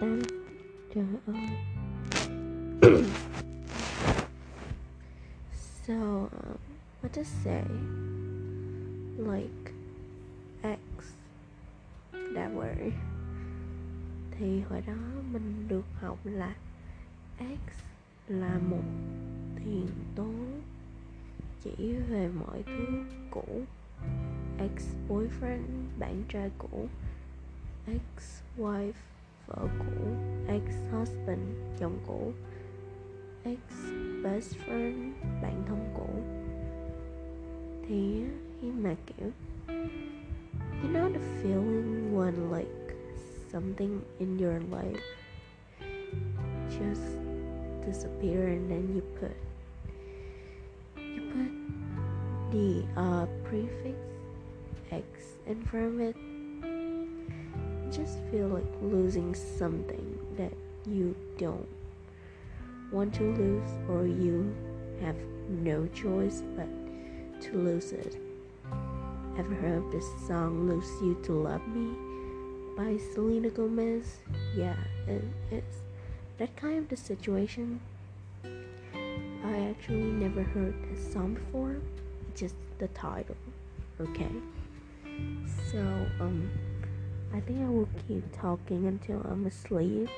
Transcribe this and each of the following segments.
Tam trời ơi. So um, what to say? Like X that word thì hồi đó mình được học là X là một tiền tố chỉ về mọi thứ cũ. Ex boyfriend bạn trai cũ. Ex wife cũ ex husband chồng cũ ex best friend bạn thân cũ thì khi mà kiểu you know the feeling when like something in your life just disappear and then you put you put the uh, prefix x in front of it just feel like losing something that you don't want to lose or you have no choice but to lose it. Ever heard of this song lose you to love me by selena gomez? Yeah it, it's that kind of the situation i actually never heard this song before just the title okay? So um i think i will keep talking until i'm asleep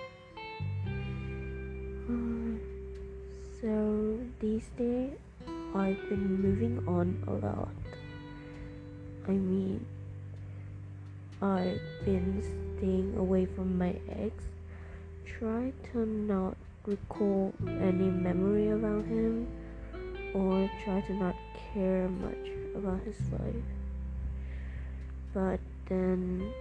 uh, so these days i've been moving on a lot i mean i've been staying away from my ex try to not recall any memory about him or try to not care much about his life. But then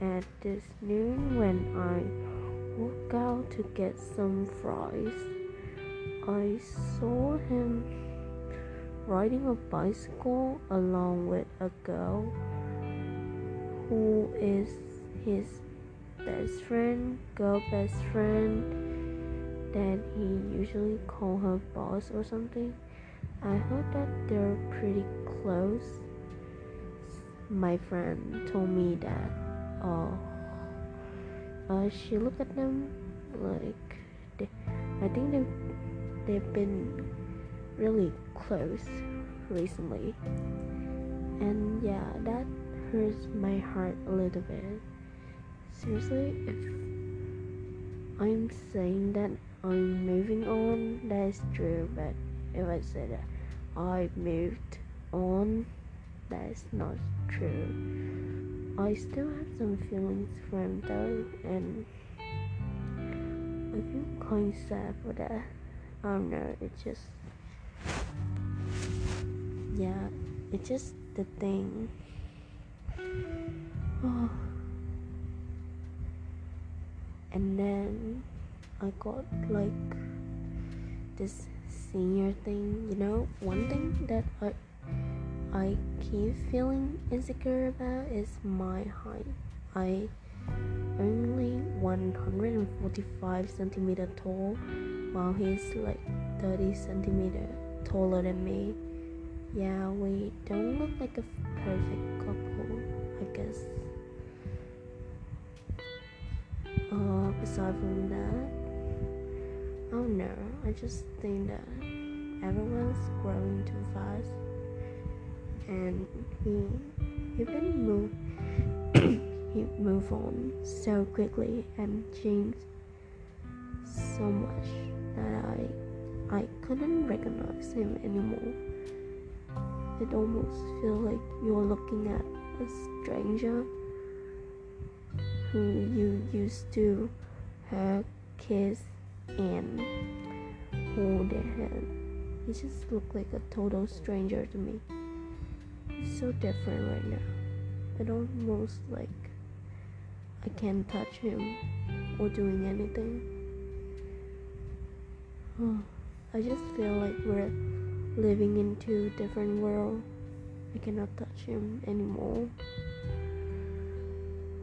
at this noon when I walked out to get some fries, I saw him riding a bicycle along with a girl who is his best friend, girl best friend that he usually call her boss or something. I heard that they're pretty close. My friend told me that uh she looked at them like they, I think they they've been really close recently. And yeah, that hurts my heart a little bit. Seriously, if I'm saying that I'm moving on, that's true, but if I said that I moved on, that's not true. I still have some feelings for him though, and I feel kind of sad for that. I don't know, it's just, yeah, it's just the thing. Oh. And then I got like this senior thing, you know. One thing that I I keep feeling insecure about is my height. I only 145 centimeter tall, while he's like 30 centimeter taller than me. Yeah, we don't look like a perfect couple, I guess. Uh, aside from that, oh don't. I just think that everyone's growing too fast, and he even can move he move on so quickly and change so much that I I couldn't recognize him anymore. It almost feels like you're looking at a stranger who you used to hug, kiss, and hold their hand. He just looked like a total stranger to me. So different right now. It almost like I can't touch him or doing anything. Hmm. I just feel like we're living in two different worlds. I cannot touch him anymore.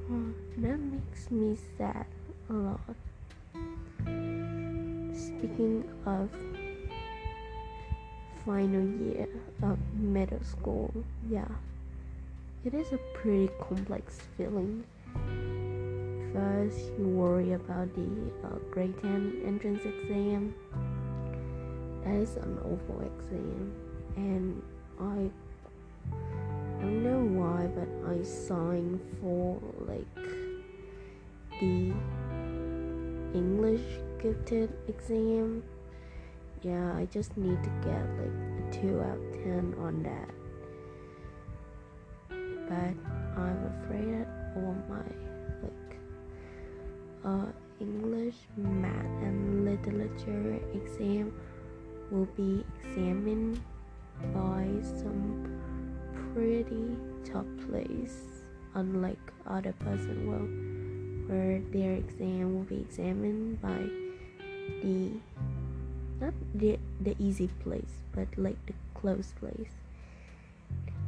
And that makes me sad a lot. Speaking of final year of middle school, yeah, it is a pretty complex feeling. first you worry about the uh, grade 10 entrance exam. That is an awful exam, and I I don't know why, but I signed for like the English gifted exam. Yeah, I just need to get like a 2 out of 10 on that. But I'm afraid that all my like uh, English, math, and literature exam will be examined by some pretty top place, unlike other person will, where their exam will be examined by the not the the easy place, but like the close place,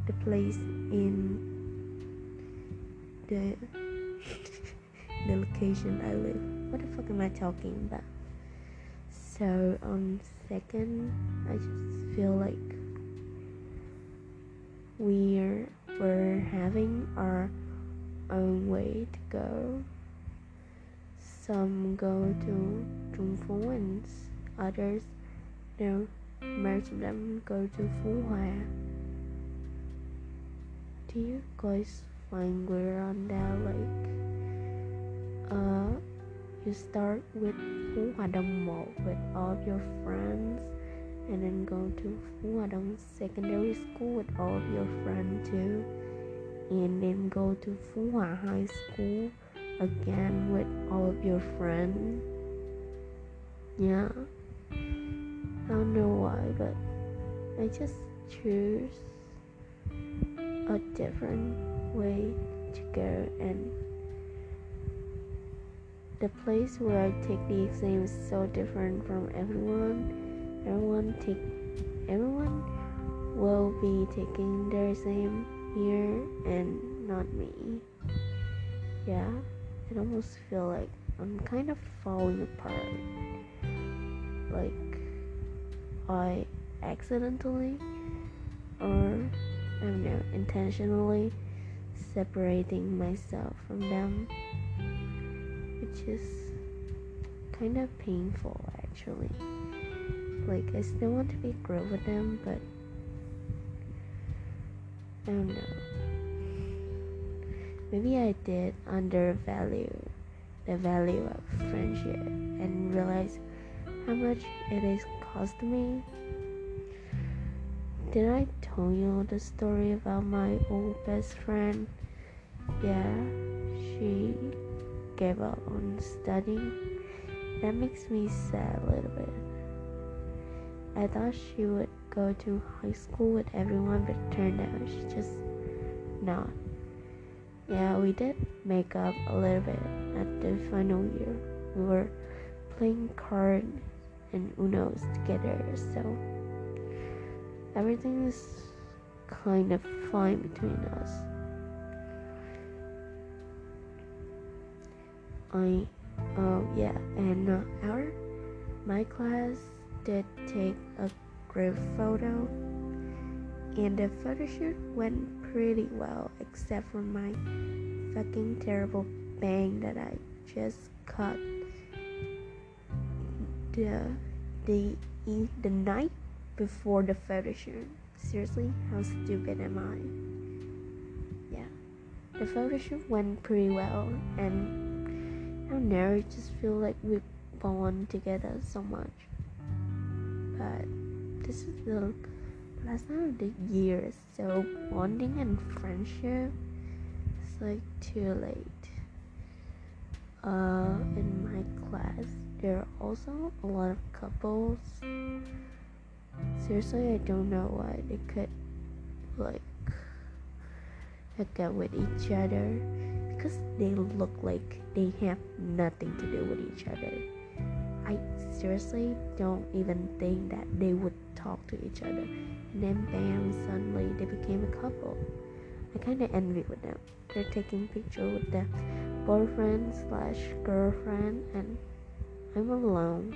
the place in the the location I live. What the fuck am I talking about? So on second, I just feel like we're we're having our own way to go. Some go to Trung and others, no, most of them go to Hòa. Do you guys find we're on that like uh you start with Đông 1 with all of your friends and then go to Đông Secondary School with all of your friends too and then go to Hòa High School again with all of your friends yeah don't know why but I just choose a different way to go and the place where I take the exam is so different from everyone. Everyone take everyone will be taking their exam here and not me. Yeah I almost feel like I'm kind of falling apart. Like I accidentally? Or I don't know intentionally separating myself from them? Which is kind of painful actually. Like I still want to be grow with them, but I don't know. Maybe I did undervalue the value of friendship and realize how much it is cost me. Did I tell you the story about my old best friend? Yeah, she gave up on studying. That makes me sad a little bit. I thought she would go to high school with everyone, but turned out she just not. Yeah, we did make up a little bit at the final year. We were playing cards and Unos together, so everything is kind of fine between us. I, oh yeah, and uh, our my class did take a group photo, and the photo shoot went pretty well, except for my fucking terrible bang that I just cut the the the night before the photo shoot. Seriously, how stupid am I? Yeah, the photo shoot went pretty well, and I don't know, I just feel like we bond together so much but this is the last time of the year so bonding and friendship is like too late uh class there are also a lot of couples seriously i don't know why they could like hook up with each other because they look like they have nothing to do with each other I seriously don't even think that they would talk to each other. And then bam, suddenly they became a couple. I kind of envy with them. They're taking picture with their boyfriend slash girlfriend, and I'm alone.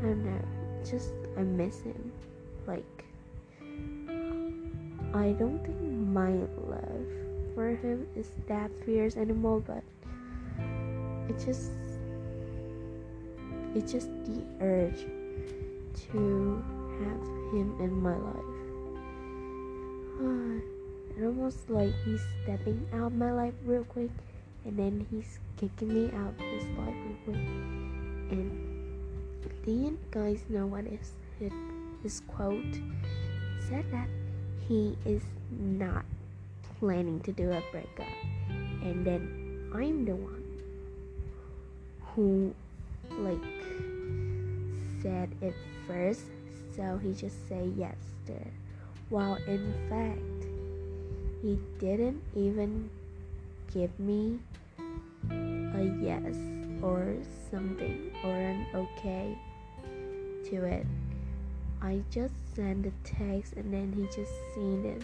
I don't know. Just I miss him. Like I don't think my love for him is that fierce anymore, but it just it's just the urge to have him in my life. it almost like he's stepping out my life real quick and then he's kicking me out of his life real quick. And you guys know what is his, his quote? said that he is not planning to do a breakup. And then I'm the one who like said it first, so he just say yes it. While in fact, he didn't even give me a yes or something or an okay to it. I just sent a text and then he just seen it.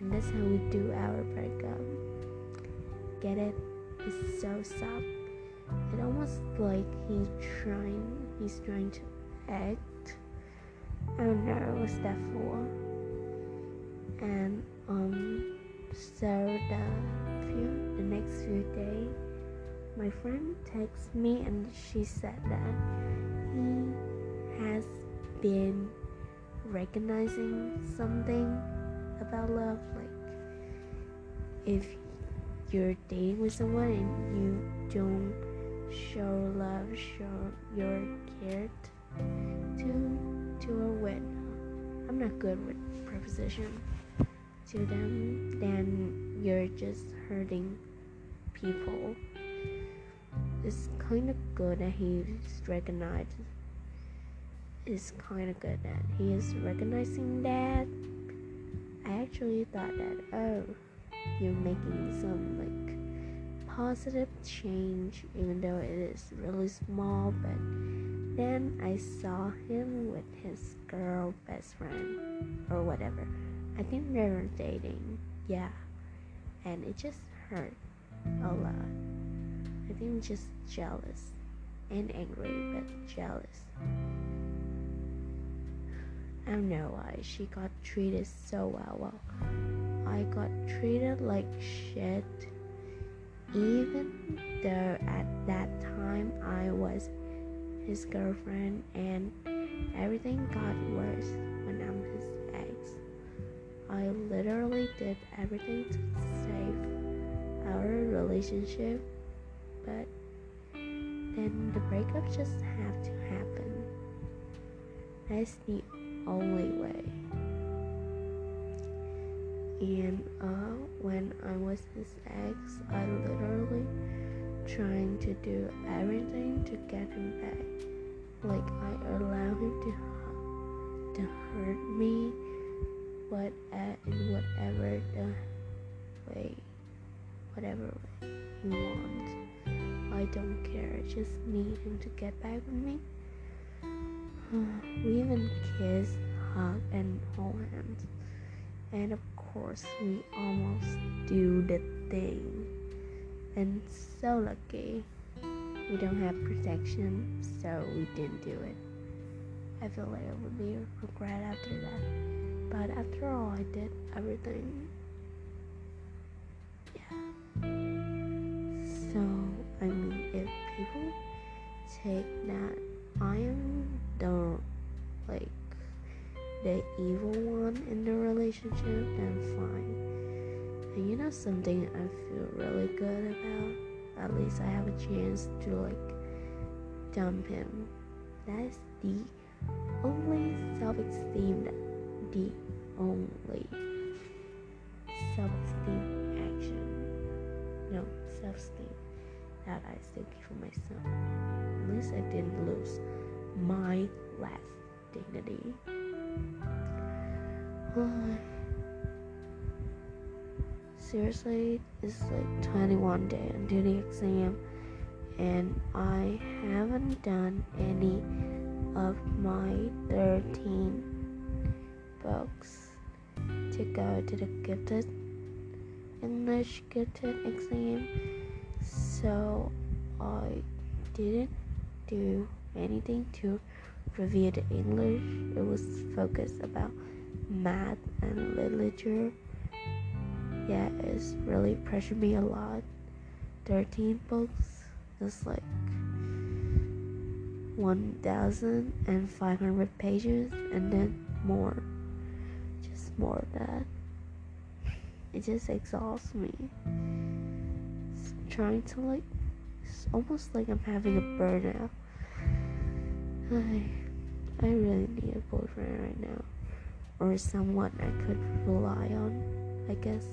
And that's how we do our breakup. Get it? It's so soft. It almost like he's trying he's trying to act. I don't know what's that for. And um so the the next few days my friend texted me and she said that he has been recognizing something about love like if you're dating with someone and you don't show love show your care to to or with i'm not good with preposition to them then you're just hurting people it's kind of good that he's recognized is kind of good that he is recognizing that. I actually thought that, oh, you're making some like positive change, even though it is really small. But then I saw him with his girl best friend or whatever. I think they were dating, yeah, and it just hurt a lot. I think just jealous and angry, but jealous. I don't know why she got treated so well. Well, I got treated like shit, even though at that time I was his girlfriend, and everything got worse when I'm his ex. I literally did everything to our relationship, but then the breakup just had to happen. That's the only way. And uh, when I was his ex, I literally trying to do everything to get him back. Like I allow him to to hurt me, but uh, in whatever the way, whatever he wants. I don't care. I just need him to get back with me. we even kiss, hug, and hold hands. And of course, we almost do the thing. And so lucky. We don't have protection, so we didn't do it. I feel like it would be regret after that. But after all, I did everything. People take that I am the like the evil one in the relationship, then fine. And you know something I feel really good about? At least I have a chance to like dump him. That's the only self-esteem that the only self-esteem action. No, self-esteem that I still give for myself at least I didn't lose my last dignity. Seriously, it's like 21 day until the exam, and I haven't done any of my 13 books to go to the gifted English gifted exam. So I didn't do anything to review the English. It was focused about math and literature. Yeah, it's really pressured me a lot. 13 books. just like 1,500 pages and then more. Just more of that. It just exhausts me. It's trying to like, it's almost like I'm having a burnout. I, I really need a boyfriend right now. Or someone I could rely on, I guess.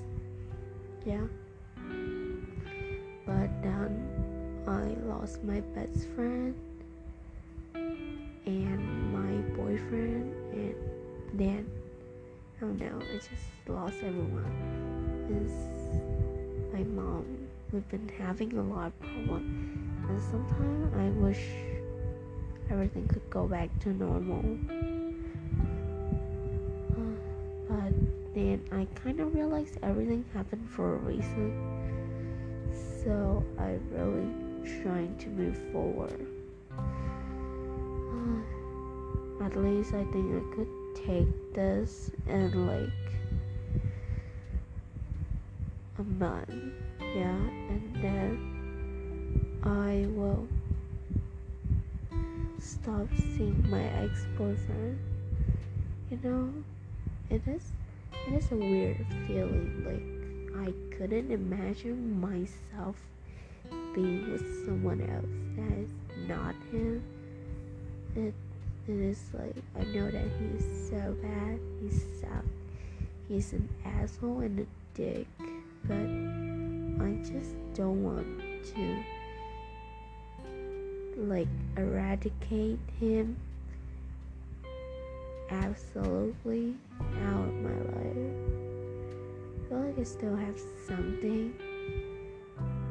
Yeah. But then I lost my best friend and my boyfriend and then oh no, I just lost everyone. Is my mom. We've been having a lot of problems and sometimes I wish everything could go back to normal. Uh, but then I kind of realized everything happened for a reason. So I'm really trying to move forward. Uh, at least I think I could take this in like a month, yeah, and then I will stop seeing my ex-boyfriend. You know, it is it is a weird feeling. Like I couldn't imagine myself being with someone else that is not him. It it is like I know that he's so bad, he's suck, he's an asshole and a dick, but I just don't want to like eradicate him absolutely out of my life. I feel like I still have something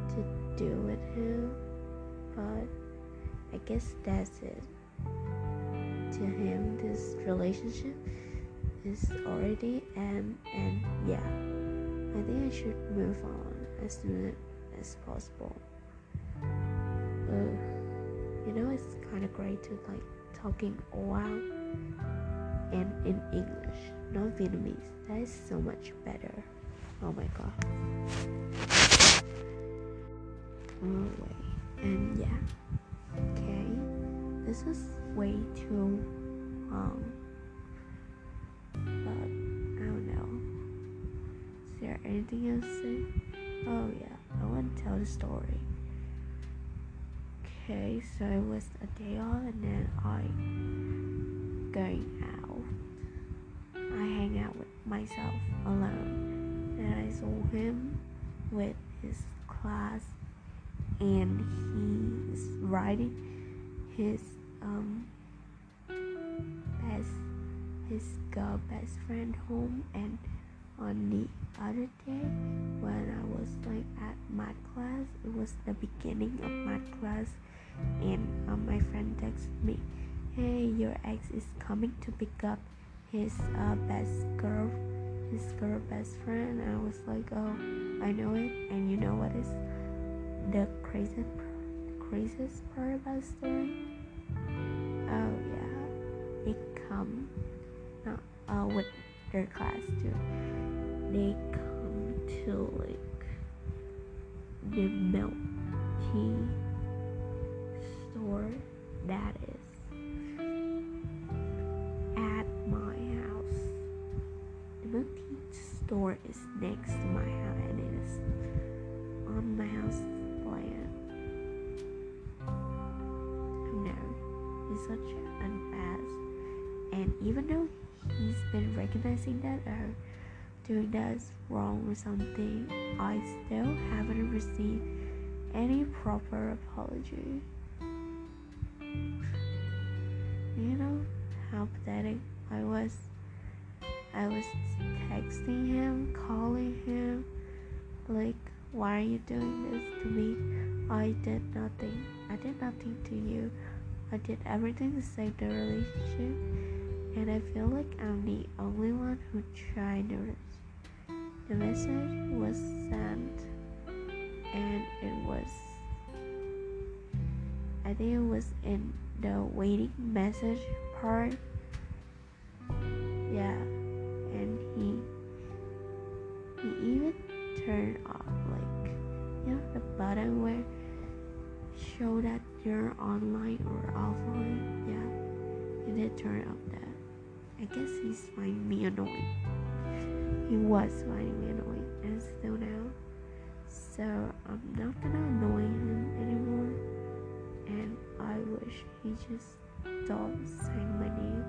to do with him, but I guess that's it. To him, this relationship is already end, and yeah, I think I should move on as soon as possible. You know, it's kind of great to like talking all out and in English, not Vietnamese. That is so much better. Oh my god. Oh wait, and yeah. Okay, this is way too long. But I don't know. Is there anything else to say? Oh yeah, I want to tell the story. Okay, so it was a day off and then I going out. I hang out with myself alone. And I saw him with his class and he's riding his um best his girl best friend home and on the other day when I was like at math class it was the beginning of math class and um, my friend texted me hey your ex is coming to pick up his uh, best girl his girl best friend. And I was like oh I know it and you know what is the craziest craziest part about the story? Oh yeah. They come not uh, with their class too they come to like the milk tea store that is at my house. The milk tea store is next to my house and it is on my house plan. No, he's such an ass. And even though he's been recognizing that or doing that is wrong or something, I still haven't received any proper apology. You know how pathetic I was. I was texting him, calling him, like, why are you doing this to me? I did nothing. I did nothing to you. I did everything to save the relationship, and I feel like I'm the only one who tried to. The message was sent, and it was. I think it was in the waiting message part. Yeah, and he he even turned off like you know the button where show that you're online or offline. Yeah, it did turn that I guess he's finding me annoying. He was finding me annoying, and still now. So I'm not gonna annoy him anymore. And I wish he just stopped saying my name,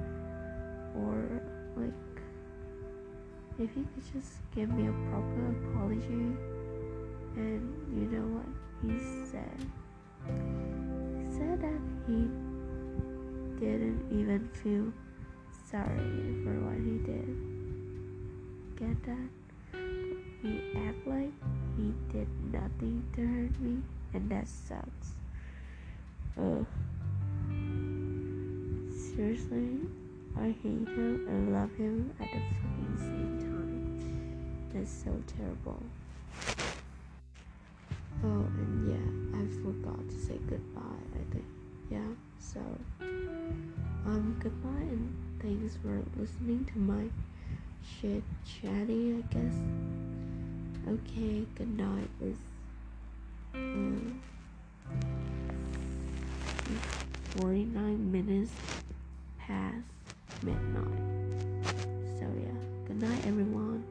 or like if he could just give me a proper apology. And you know what he said? He said that he didn't even feel sorry for what he did. Get that? He act like he did nothing to hurt me, and that sucks. Ugh. Seriously, I hate him and love him at the fucking same time. That's so terrible. Oh, and yeah, I forgot to say goodbye, I think. Yeah, so, um, goodbye and thanks for listening to my shit chatty, I guess. Okay, good night. It's um, 49 minutes past midnight. So, yeah, good night, everyone.